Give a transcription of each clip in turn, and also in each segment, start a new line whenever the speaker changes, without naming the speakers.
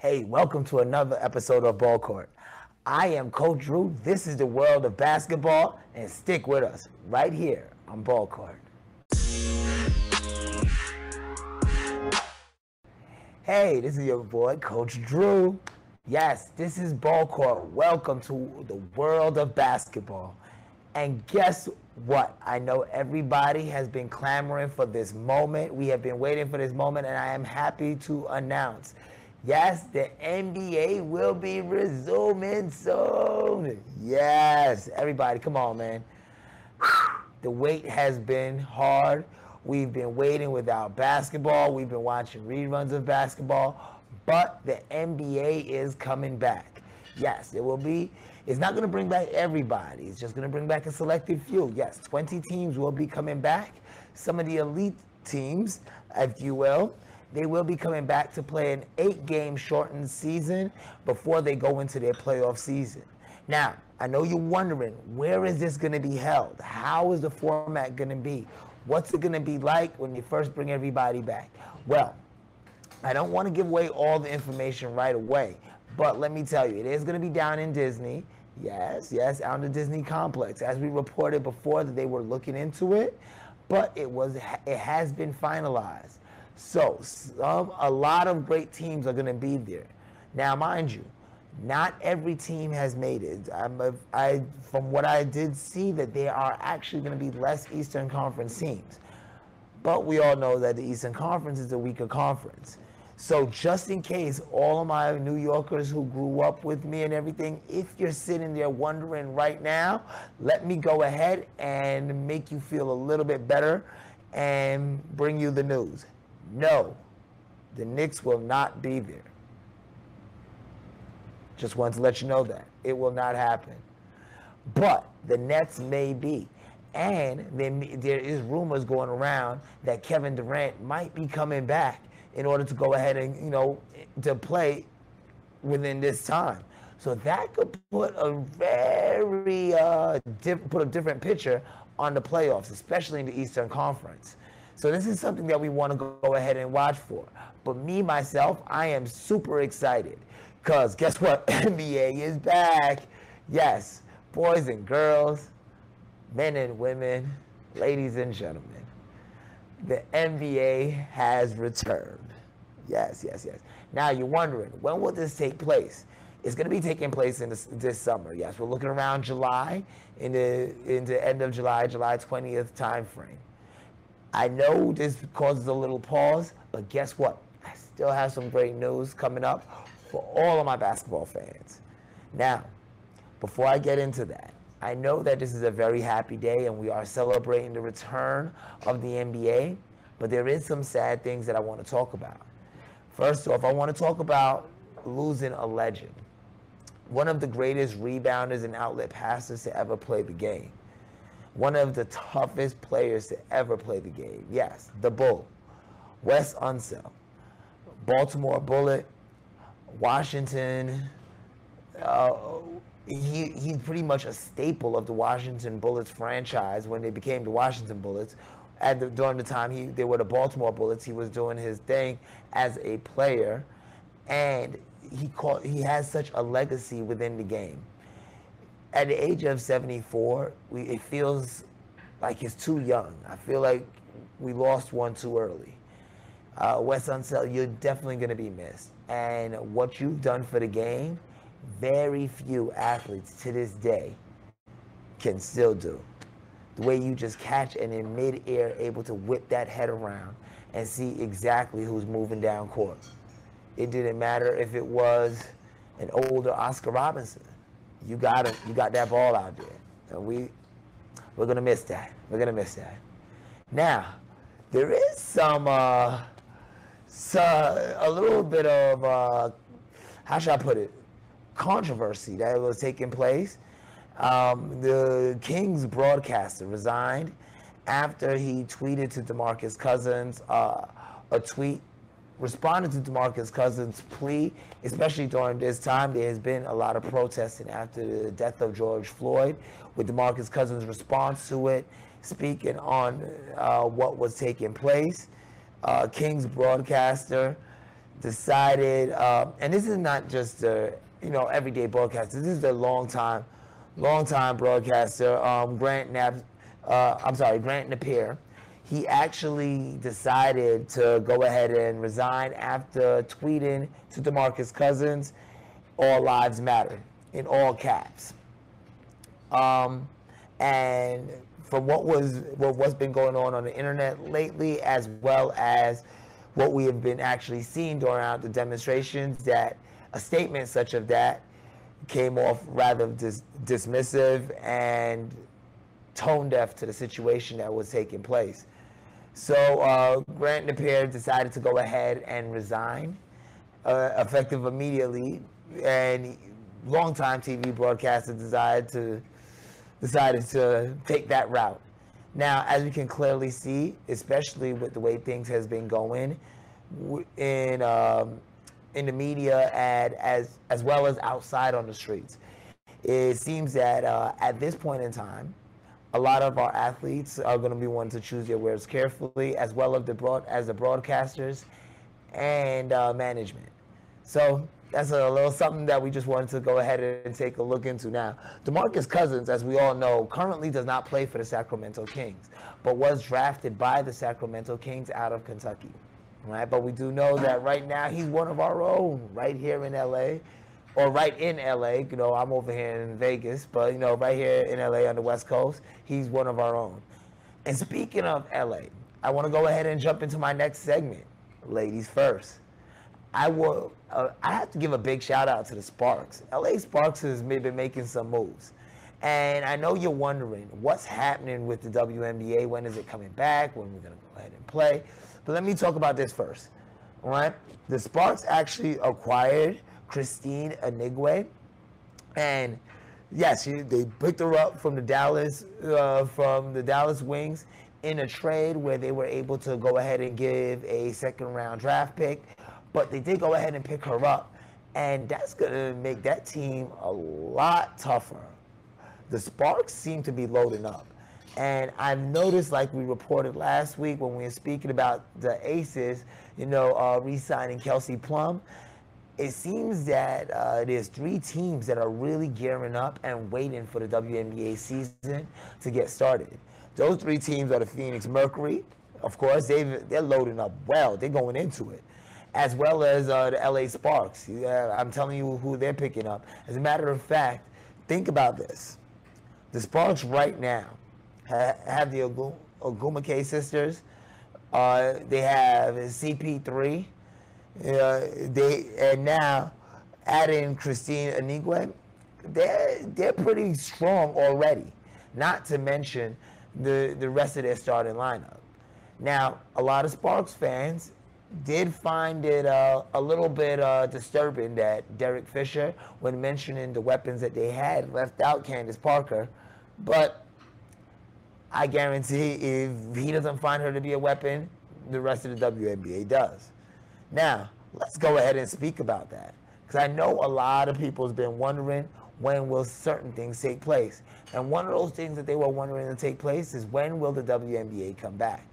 Hey, welcome to another episode of Ball Court. I am Coach Drew. This is the world of basketball, and stick with us right here on Ball Court. Hey, this is your boy, Coach Drew. Yes, this is Ball Court. Welcome to the world of basketball. And guess what? I know everybody has been clamoring for this moment. We have been waiting for this moment, and I am happy to announce Yes, the NBA will be resuming soon. Yes, everybody, come on, man. The wait has been hard. We've been waiting without basketball. We've been watching reruns of basketball, but the NBA is coming back. Yes, it will be. It's not going to bring back everybody. It's just going to bring back a selected few. Yes, 20 teams will be coming back. Some of the elite teams, if you will, they will be coming back to play an eight game shortened season before they go into their playoff season. Now, I know you're wondering where is this going to be held? How is the format going to be? What's it going to be like when you first bring everybody back? Well, I don't want to give away all the information right away, but let me tell you, it is going to be down in Disney. Yes, yes, out in the Disney complex. As we reported before that they were looking into it, but it was it has been finalized. So some, a lot of great teams are going to be there. Now, mind you, not every team has made it. I'm a, I, from what I did see, that there are actually going to be less Eastern Conference teams. But we all know that the Eastern Conference is a weaker conference. So just in case all of my New Yorkers who grew up with me and everything, if you're sitting there wondering right now, let me go ahead and make you feel a little bit better and bring you the news. No, the Knicks will not be there. Just wanted to let you know that. It will not happen. But the Nets may be. And there, is rumors going around that Kevin Durant might be coming back in order to go ahead and, you know, to play within this time. So that could put a very uh, diff- put a different picture on the playoffs, especially in the Eastern Conference. So this is something that we want to go ahead and watch for. But me, myself, I am super excited because guess what? NBA is back. Yes, boys and girls, men and women, ladies and gentlemen, the NBA has returned. Yes, yes, yes. Now you're wondering, when will this take place? It's going to be taking place in this, this summer. Yes, we're looking around July, in the, in the end of July, July 20th time frame. I know this causes a little pause, but guess what? I still have some great news coming up for all of my basketball fans. Now, before I get into that, I know that this is a very happy day and we are celebrating the return of the NBA, but there is some sad things that I want to talk about. First off, I want to talk about losing a legend, one of the greatest rebounders and outlet passers to ever play the game one of the toughest players to ever play the game. Yes, the Bull, Wes Unseld, Baltimore Bullet, Washington. Uh, he he's pretty much a staple of the Washington Bullets franchise when they became the Washington Bullets. At the, during the time he they were the Baltimore Bullets, he was doing his thing as a player, and he caught, he has such a legacy within the game at the age of 74, we, it feels like he's too young. I feel like we lost one too early. Uh, Wes Unseld, you're definitely going to be missed. And what you've done for the game, very few athletes to this day can still do. The way you just catch and in midair able to whip that head around and see exactly who's moving down court. It didn't matter if it was an older Oscar Robinson. you got it. You got that ball out there. And we we're gonna miss that. We're gonna miss that. Now, there is some uh, so, a little bit of uh, how should I put it? Controversy that was taking place. Um, the Kings broadcaster resigned after he tweeted to DeMarcus Cousins uh, a tweet responded to DeMarcus Cousins' plea, especially during this time. There has been a lot of protesting after the death of George Floyd, with DeMarcus Cousins' response to it, speaking on uh, what was taking place. Uh, King's broadcaster decided, uh, and this is not just the you know everyday broadcaster. This is the long time, long time broadcaster, um, Grant Nap. Uh, I'm sorry, Grant Napear, he actually decided to go ahead and resign after tweeting to DeMarcus Cousins, "All lives matter" in all caps. Um, and from what was what what's been going on on the internet lately, as well as what we have been actually seeing during the demonstrations, that a statement such of that came off rather dis- dismissive and tone deaf to the situation that was taking place. So uh, Grant Napear decided to go ahead and resign, uh, effective immediately, and longtime TV broadcaster decided to decided to take that route. Now, as we can clearly see, especially with the way things has been going in um, in the media and as as well as outside on the streets, it seems that uh, at this point in time, a lot of our athletes are going to be wanting to choose their words carefully, as well as the broad as the broadcasters and uh, management. So that's a little something that we just wanted to go ahead and take a look into now. DeMarcus Cousins, as we all know, currently does not play for the Sacramento Kings, but was drafted by the Sacramento Kings out of Kentucky. Right, but we do know that right now he's one of our own right here in LA or right in LA. You know, I'm over here in Vegas, but you know, right here in LA on the West Coast, he's one of our own. And speaking of LA, I want to go ahead and jump into my next segment. Ladies first. I will. Uh, I have to give a big shout out to the Sparks. LA Sparks has been making some moves, and I know you're wondering what's happening with the WNBA. When is it coming back? When we're gonna go ahead and play? But let me talk about this first. All right, the Sparks actually acquired Kristine Anigwe. And yes, they picked her up from the Dallas uh, from the Dallas Wings in a trade where they were able to go ahead and give a second round draft pick, but they did go ahead and pick her up, and that's gonna make that team a lot tougher. The Sparks seem to be loading up. And I've noticed, like we reported last week when we were speaking about the Aces, you know, uh, re signing Kelsey Plum, it seems that uh, there's three teams that are really gearing up and waiting for the WNBA season to get started. Those three teams are the Phoenix Mercury. Of course, they they're loading up well. They're going into it, as well as uh, the LA Sparks. Yeah, I'm telling you who they're picking up. As a matter of fact, think about this: the Sparks right now ha- have the Ogwumike sisters. Uh, they have CP3 uh, they and now adding Kristine Anigwe, they're they're pretty strong already. Not to mention the the rest of their starting lineup. Now, a lot of Sparks fans did find it uh, a little bit uh, disturbing that Derek Fisher, when mentioning the weapons that they had, left out Candace Parker. But I guarantee if he doesn't find her to be a weapon, the rest of the WNBA does. Now, let's go ahead and speak about that. Because I know a lot of people have been wondering when will certain things take place. And one of those things that they were wondering to take place is when will the WNBA come back?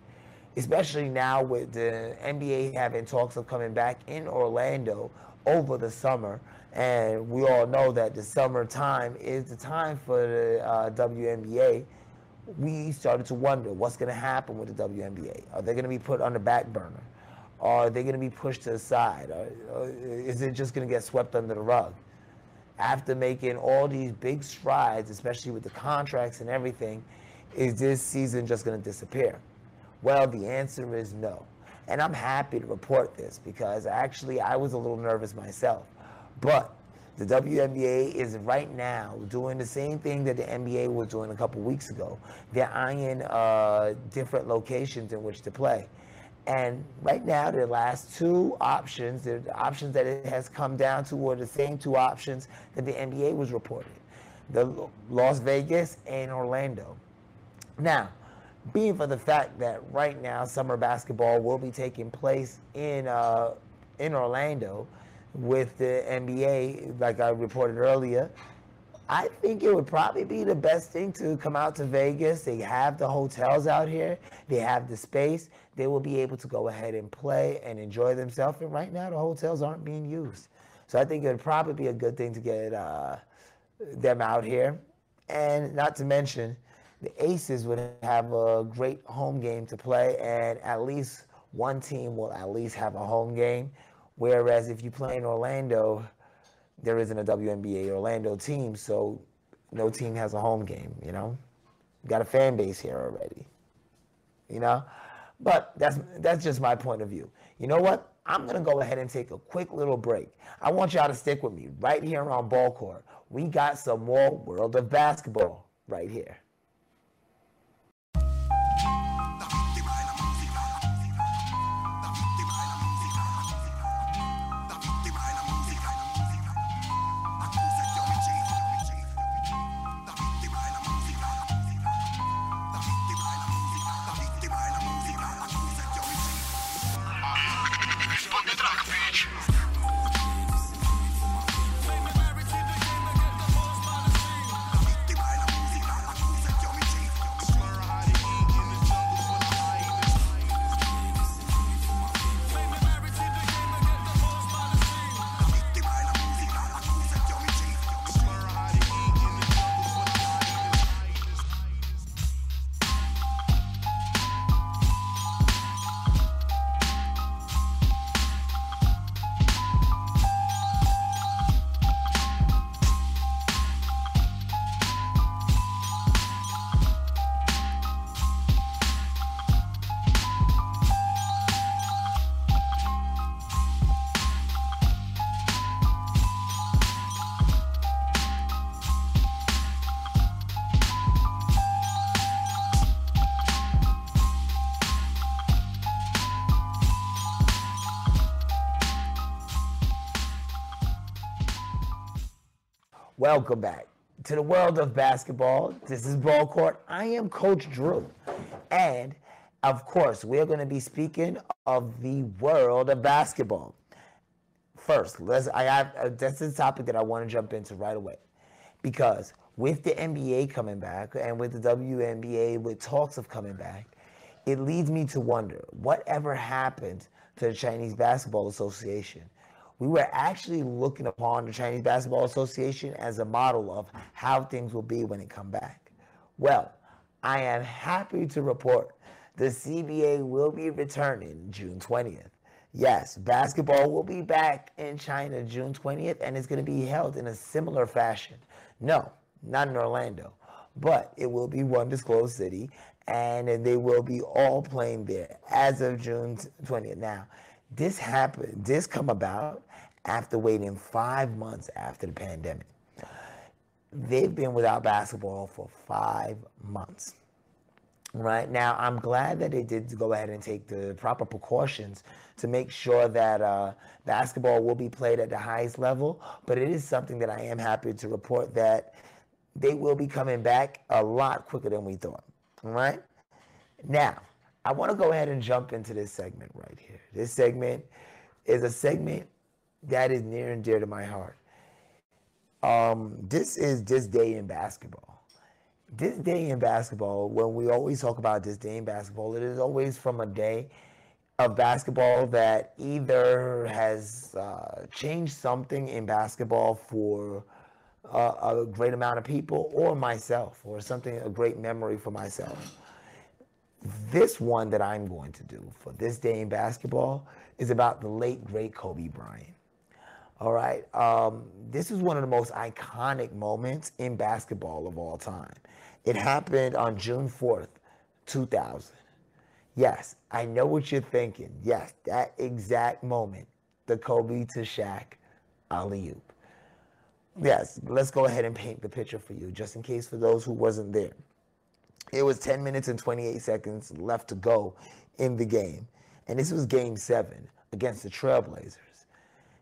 Especially now with the NBA having talks of coming back in Orlando over the summer. And we all know that the summertime is the time for the uh, WNBA. We started to wonder what's going to happen with the WNBA. Are they going to be put on the back burner? Are they going to be pushed to the side? Or, is it just going to get swept under the rug? After making all these big strides, especially with the contracts and everything, is this season just going to disappear? Well, the answer is no. And I'm happy to report this because actually I was a little nervous myself. But the WNBA is right now doing the same thing that the NBA was doing a couple weeks ago. They're eyeing uh, different locations in which to play. And right now, the last two options, the options that it has come down to were the same two options that the NBA was reporting the Las Vegas and Orlando. Now, being for the fact that right now summer basketball will be taking place in uh, in Orlando with the NBA, like I reported earlier. I think it would probably be the best thing to come out to Vegas. They have the hotels out here, they have the space. They will be able to go ahead and play and enjoy themselves. And right now, the hotels aren't being used. So I think it would probably be a good thing to get uh, them out here. And not to mention, the Aces would have a great home game to play, and at least one team will at least have a home game. Whereas if you play in Orlando, there isn't a WNBA Orlando team, so no team has a home game, you know? got a fan base here already. You know? But that's that's just my point of view. You know what? I'm gonna go ahead and take a quick little break. I want y'all to stick with me right here on Ball Court. We got some more World of Basketball right here. Welcome back to the world of basketball. This is Ball Court. I am Coach Drew. And of course, we're going to be speaking of the world of basketball. First, let's I have uh, that's the topic that I want to jump into right away. Because with the NBA coming back and with the WNBA with talks of coming back, it leads me to wonder whatever happened to the Chinese Basketball Association we were actually looking upon the Chinese Basketball Association as a model of how things will be when it come back. Well, I am happy to report the CBA will be returning June 20th. Yes, basketball will be back in China June 20th, and it's going to be held in a similar fashion. No, not in Orlando, but it will be one disclosed city, and they will be all playing there as of June 20th. Now, this happened, this come about after waiting five months after the pandemic. They've been without basketball for five months. Right now, I'm glad that they did go ahead and take the proper precautions to make sure that uh, basketball will be played at the highest level. But it is something that I am happy to report that they will be coming back a lot quicker than we thought. All right. Now, I want to go ahead and jump into this segment right here. This segment is a segment that is near and dear to my heart. Um, this is this day in basketball. This day in basketball, when we always talk about this day in basketball, it is always from a day of basketball that either has uh, changed something in basketball for uh, a great amount of people or myself, or something, a great memory for myself. This one that I'm going to do for this day in basketball is about the late, great Kobe Bryant. All right. Um, this is one of the most iconic moments in basketball of all time. It happened on June 4th, 2000. Yes, I know what you're thinking. Yes, that exact moment, the Kobe to Shaq alley oop. Yes, let's go ahead and paint the picture for you, just in case for those who wasn't there. It was 10 minutes and 28 seconds left to go in the game. And this was game seven against the Trailblazers.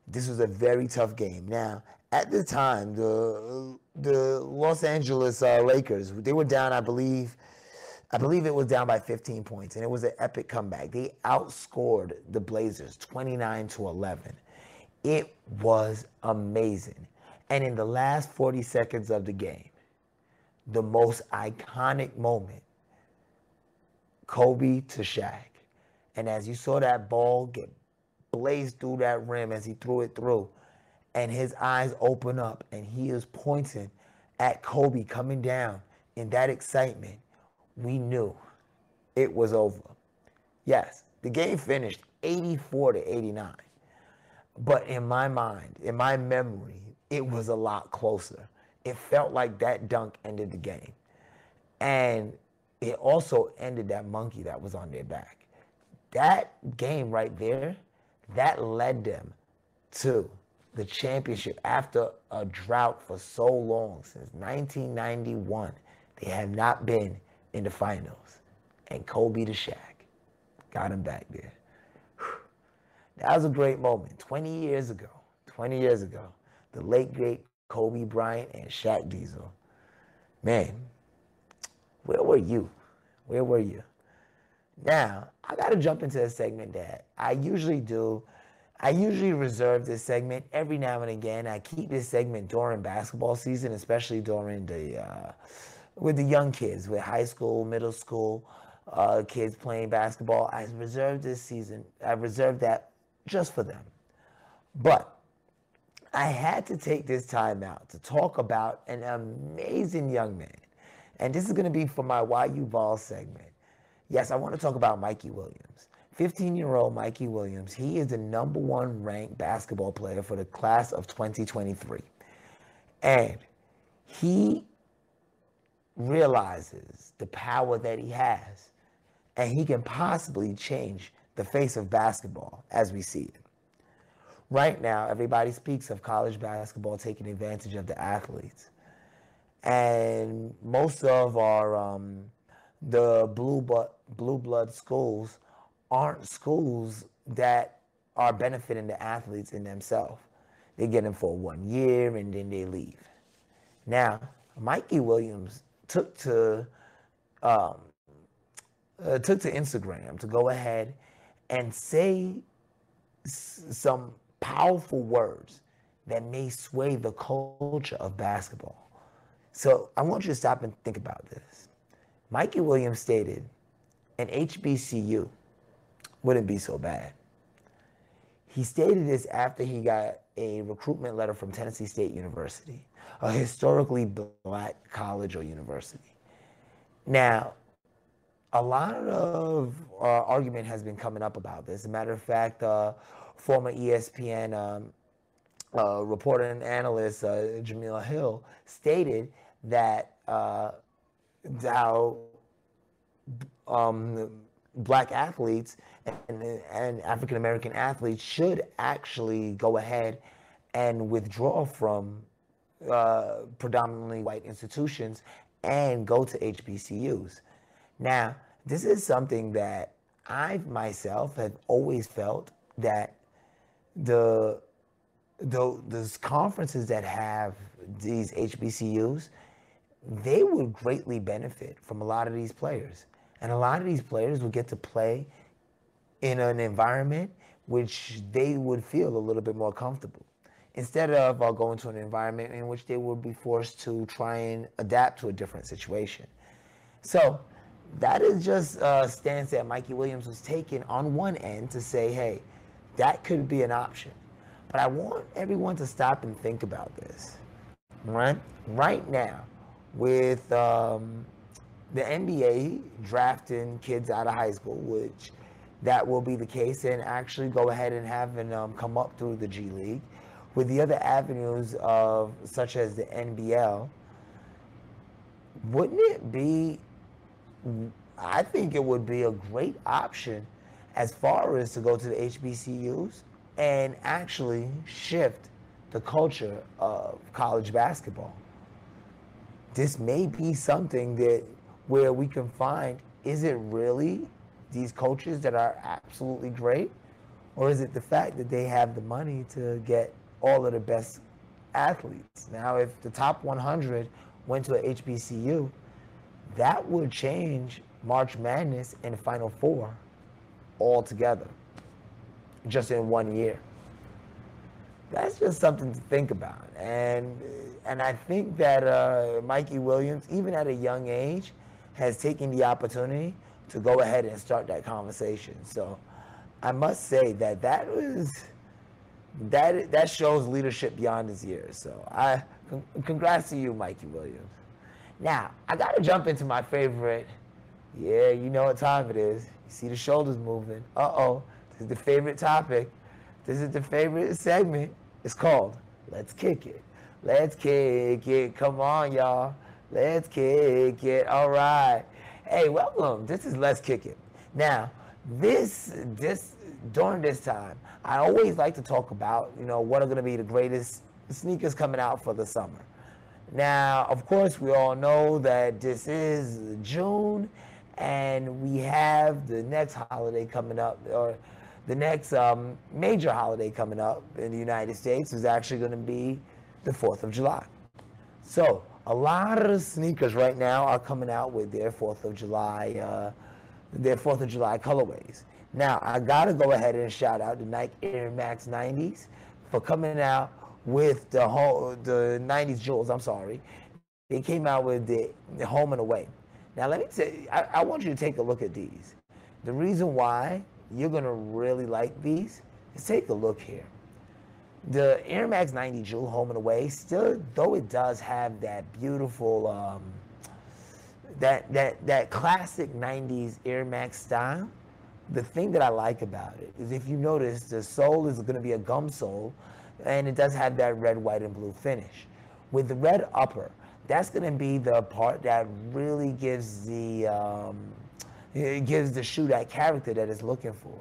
This was a very tough game. Now, at the time, the the Los Angeles uh, Lakers they were down, I believe, I believe it was down by 15 points, and it was an epic comeback. They outscored the Blazers 29 to 11. It was amazing. And in the last 40 seconds of the game, the most iconic moment Kobe to Shaq. And as you saw that ball get blazed through that rim as he threw it through, and his eyes open up, and he is pointing at Kobe coming down in that excitement, we knew it was over. Yes, the game finished 84 to 89. But in my mind, in my memory, it was a lot closer. It felt like that dunk ended the game. And it also ended that monkey that was on their back. That game right there, that led them to the championship after a drought for so long since 1991. They have not been in the finals. And Kobe the Shaq got him back there. That was a great moment. 20 years ago, 20 years ago, the late great Kobe Bryant and Shaq Diesel. Man, where were you? Where were you? Now, I got to jump into a segment that I usually do. I usually reserve this segment every now and again. I keep this segment during basketball season, especially during the uh, with the young kids, with high school, middle school uh, kids playing basketball. I reserved this season. I reserved that just for them. But I had to take this time out to talk about an amazing young man and this is going to be for my You Ball segment. Yes, I want to talk about Mikey Williams. 15 year old Mikey Williams, he is the number one ranked basketball player for the class of 2023. And he realizes the power that he has, and he can possibly change the face of basketball as we see it. Right now, everybody speaks of college basketball taking advantage of the athletes and most of our um, the blue blood blue blood schools aren't schools that are benefiting the athletes in themselves. They get them for one year and then they leave. Now, Mikey Williams took to um, uh, took to Instagram to go ahead and say s- some powerful words that may sway the culture of basketball. So I want you to stop and think about this. Mikey Williams stated an HBCU wouldn't be so bad. He stated this after he got a recruitment letter from Tennessee State University, a historically black college or university. Now, a lot of uh, argument has been coming up about this. As a matter of fact, uh, former ESPN um, uh, reporter and analyst uh, Jemele Hill stated that how um, black athletes and, and African American athletes should actually go ahead and withdraw from uh, predominantly white institutions and go to HBCUs. Now, this is something that I myself have always felt that the the those conferences that have these HBCUs they would greatly benefit from a lot of these players. And a lot of these players would get to play in an environment which they would feel a little bit more comfortable instead of uh, going to an environment in which they would be forced to try and adapt to a different situation. So that is just a stance that Mikey Williams was taking on one end to say, hey, that could be an option. But I want everyone to stop and think about this. Right? Right now, with um, the NBA drafting kids out of high school, which that will be the case, and actually go ahead and have them um, come up through the G League. With the other avenues of such as the NBL, wouldn't it be? I think it would be a great option as far as to go to the HBCUs and actually shift the culture of college basketball this may be something that where we can find is it really these coaches that are absolutely great or is it the fact that they have the money to get all of the best athletes now if the top 100 went to a hbcu that would change March Madness and Final Four all together, just in one year. That's just something to think about. And, and I think that uh, Mikey Williams, even at a young age, has taken the opportunity to go ahead and start that conversation. So I must say that that was that that shows leadership beyond his years. So I congrats to you, Mikey Williams. Now I got to jump into my favorite. Yeah, you know what time it is. You see the shoulders moving. Uh oh, this is the favorite topic. This is the favorite segment. It's called "Let's Kick It." Let's kick it. Come on, y'all. Let's kick it. All right. Hey, welcome. This is Let's Kick It. Now, this this during this time, I always like to talk about, you know, what are going to be the greatest sneakers coming out for the summer. Now, of course, we all know that this is June and we have the next holiday coming up, or the next um, major holiday coming up in the United States is actually going to be the 4th of July. So, a lot of sneakers right now are coming out with their 4th of July, uh, their 4th of July colorways. Now, I got to go ahead and shout out the Nike Air Max 90s for coming out with the whole, the 90s jewels, I'm sorry. They came out with the, the home and away. Now, let me say, I, I want you to take a look at these. The reason why you're to really like these is take a look here the Air Max 90 Jewel Home and Away, still though it does have that beautiful, um, that that that classic 90s Air Max style. The thing that I like about it is if you notice, the sole is to be a gum sole, and it does have that red, white, and blue finish. With the red upper, that's going to be the part that really gives the um, it gives the shoe that character that it's looking for.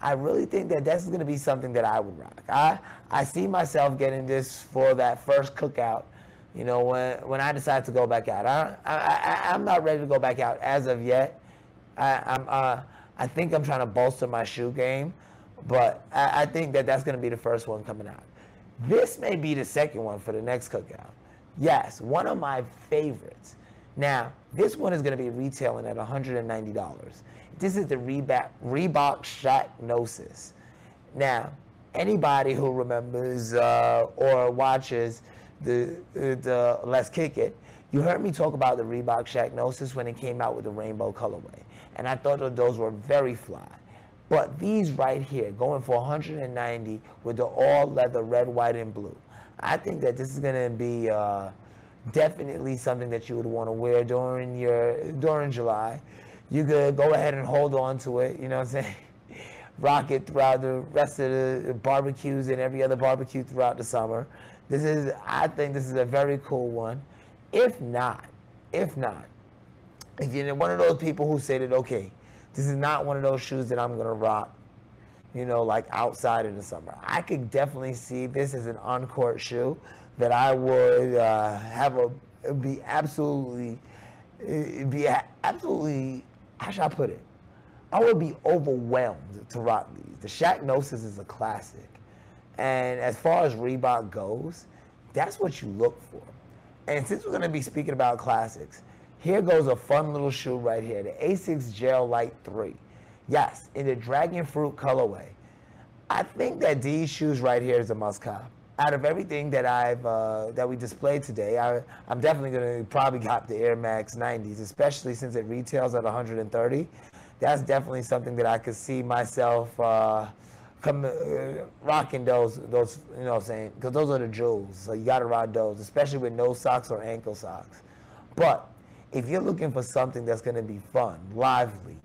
I really think that that's going to be something that I would rock. I I see myself getting this for that first cookout. You know, when when I decide to go back out, I I, I am not ready to go back out as of yet. I, I'm uh I think I'm trying to bolster my shoe game, but I, I think that that's going to be the first one coming out. This may be the second one for the next cookout. Yes, one of my favorites. Now, this one is going to be retailing at $190. This is the Reebok, Reebok Shaqnosis. Now, anybody who remembers uh, or watches the, the Let's Kick It, you heard me talk about the Reebok Shaqnosis when it came out with the rainbow colorway. And I thought that those were very fly. But these right here, going for 190 with the all leather red, white, and blue. I think that this is going to be uh, definitely something that you would want to wear during your during July you could go ahead and hold on to it, you know what I'm saying? Rock it throughout the rest of the barbecues and every other barbecue throughout the summer. This is, I think this is a very cool one. If not, if not, if you're one of those people who say that, okay, this is not one of those shoes that I'm to rock, you know, like outside in the summer. I could definitely see this as an on-court shoe that I would uh, have a, be absolutely, be absolutely how should I put it? I would be overwhelmed to rock these. The Shaqnosis is a classic. And as far as Reebok goes, that's what you look for. And since we're going to be speaking about classics, here goes a fun little shoe right here, the Asics Gel Lyte 3. Yes, in the dragon fruit colorway. I think that these shoes right here is a must cop out of everything that I've uh, that we displayed today, I, am definitely going to probably cop the Air Max 90s, especially since it retails at 130. That's definitely something that I could see myself uh, come uh, rocking those those you know what I'm saying because those are the jewels. So you got to rock those, especially with no socks or ankle socks. But if you're looking for something that's going to be fun, lively,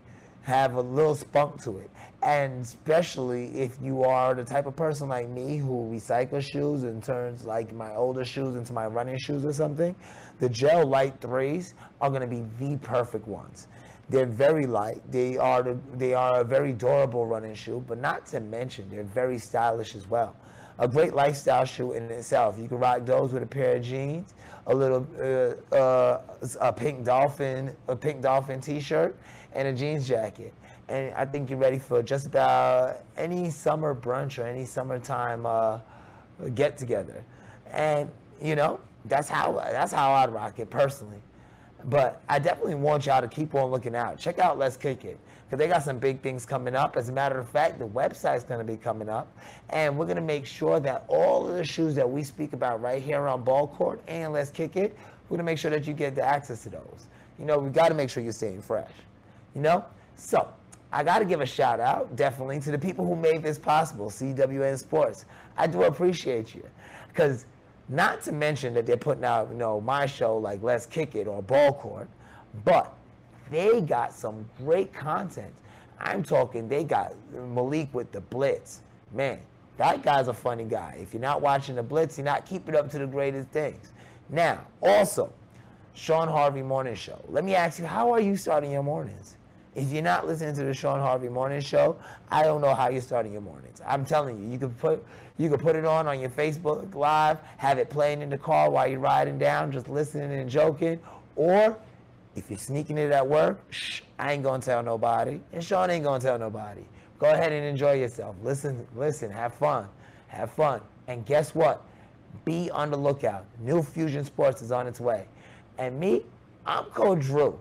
have a little spunk to it, and especially if you are the type of person like me who recycles shoes and turns like my older shoes into my running shoes or something, the Gel Lyte 3s are going to be the perfect ones. They're very light. They are the, they are a very durable running shoe, but not to mention they're very stylish as well. A great lifestyle shoe in itself. You can rock those with a pair of jeans, a little uh, uh, a pink dolphin a pink dolphin t-shirt, and a jeans jacket and I think you're ready for just about any summer brunch or any summertime uh, get together. And you know, that's how that's how I'd rock it personally. But I definitely want y'all to keep on looking out. Check out Let's Kick It because they got some big things coming up. As a matter of fact, the website's going to be coming up, and we're going to make sure that all of the shoes that we speak about right here on Ball Court and Let's Kick It, we're going to make sure that you get the access to those. You know, we got to make sure you're staying fresh. You know, so I got to give a shout out definitely to the people who made this possible, CWN Sports. I do appreciate you because not to mention that they're putting out, you know, my show like Let's Kick It or Ball Court, but they got some great content. I'm talking, they got Malik with the Blitz. Man, that guy's a funny guy. If you're not watching the Blitz, you're not keeping up to the greatest things. Now, also, Sean Harvey Morning Show. Let me ask you, how are you starting your mornings? If you're not listening to the Sean Harvey Morning Show, I don't know how you're starting your mornings. I'm telling you, you can put you can put it on on your Facebook Live, have it playing in the car while you're riding down, just listening and joking. Or if you're sneaking it at work, shh, I ain't gonna tell nobody, and Sean ain't gonna tell nobody. Go ahead and enjoy yourself. Listen, listen, have fun, have fun. And guess what? Be on the lookout. New Fusion Sports is on its way. And me, I'm Coach Drew.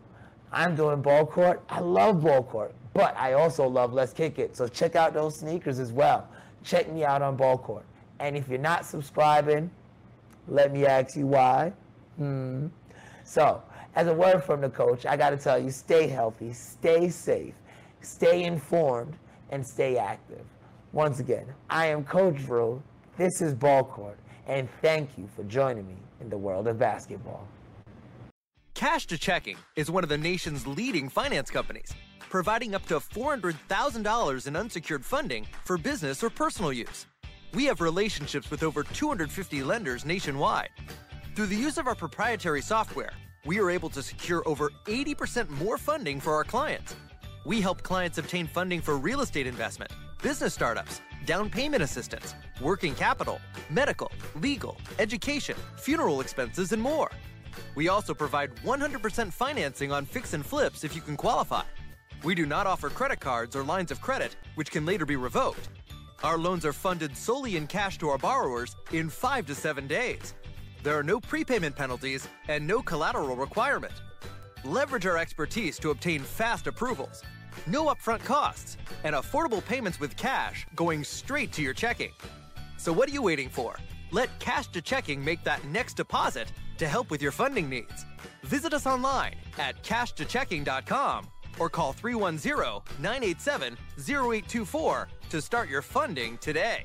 I'm doing ball court. I love ball court, but I also love Let's Kick It. So check out those sneakers as well. Check me out on ball court. And if you're not subscribing, let me ask you why. Hmm. So, as a word from the coach, I got to tell you stay healthy, stay safe, stay informed, and stay active. Once again, I am Coach Drew. This is Ball Court, and thank you for joining me in the world of basketball.
Cash to Checking is one of the nation's leading finance companies, providing up to $400,000 in unsecured funding for business or personal use. We have relationships with over 250 lenders nationwide. Through the use of our proprietary software, we are able to secure over 80% more funding for our clients. We help clients obtain funding for real estate investment, business startups, down payment assistance, working capital, medical, legal, education, funeral expenses, and more. We also provide 100% financing on fix and flips if you can qualify. We do not offer credit cards or lines of credit, which can later be revoked. Our loans are funded solely in cash to our borrowers in five to seven days. There are no prepayment penalties and no collateral requirement. Leverage our expertise to obtain fast approvals, no upfront costs, and affordable payments with cash going straight to your checking. So, what are you waiting for? Let Cash to Checking make that next deposit to help with your funding needs. Visit us online at cashtochecking.com or call 310 987 0824 to start your funding today.